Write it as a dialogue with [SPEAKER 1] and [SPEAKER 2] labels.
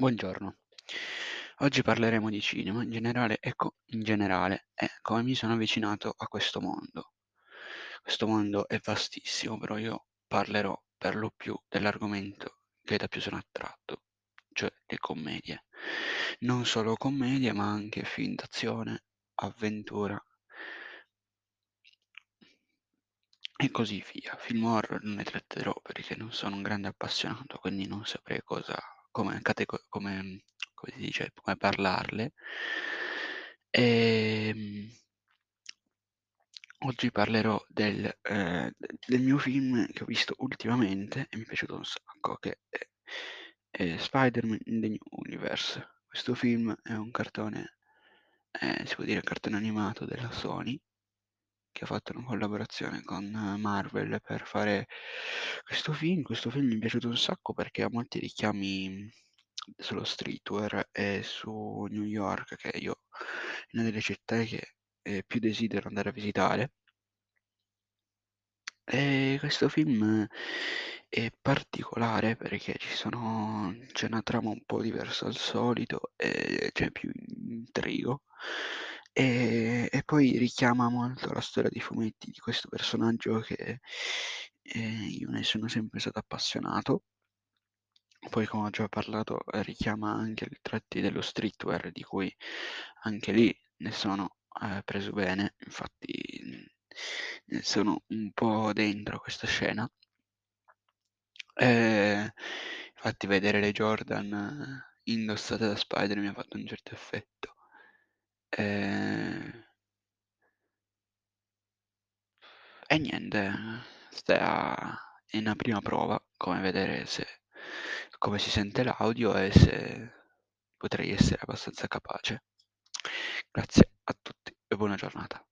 [SPEAKER 1] Buongiorno. Oggi parleremo di cinema in generale e co in generale e come mi sono avvicinato a questo mondo. Questo mondo è vastissimo, però io parlerò per lo più dell'argomento che da più sono attratto, cioè le commedie. Non solo commedie, ma anche film d'azione, avventura e così via. Film horror non ne tratterò perché non sono un grande appassionato, quindi non saprei cosa come come come si dice, come parlarle. Ehm oggi parlerò del d del mio film che ho visto ultimamente e mi è piaciuto un sacco, che è è Spider-Man in the New Universe. Questo film è un cartone ehm, si può dire cartone animato della Sony, che ha fatto una collaborazione con Marvel per fare questo film. Questo film mi è piaciuto un sacco perché ha molti richiami sullo streetwear e su New York, che io è una delle città che, ehm, più desidero andare a visitare. Ehm, questo film è particolare perché ci sono c'è una trama un po' diversa dal solito, e c'è più intrigo, e poi richiama molto la storia dei fumetti di questo personaggio che, ehm, io ne sono sempre stato appassionato. Poi come ho già parlato, richiama anche i tratti dello streetwear di cui anche lì ne sono, ehm, preso bene, infatti, ne sono un po' dentro questa scena. Ehm, infatti vedere le Jordan indossate da Spider mi ha fatto un certo effetto. Ehm E niente, sta è una prima prova, come vedere se come si sente l'audio e se potrei essere abbastanza capace. Grazie a tutti e buona giornata.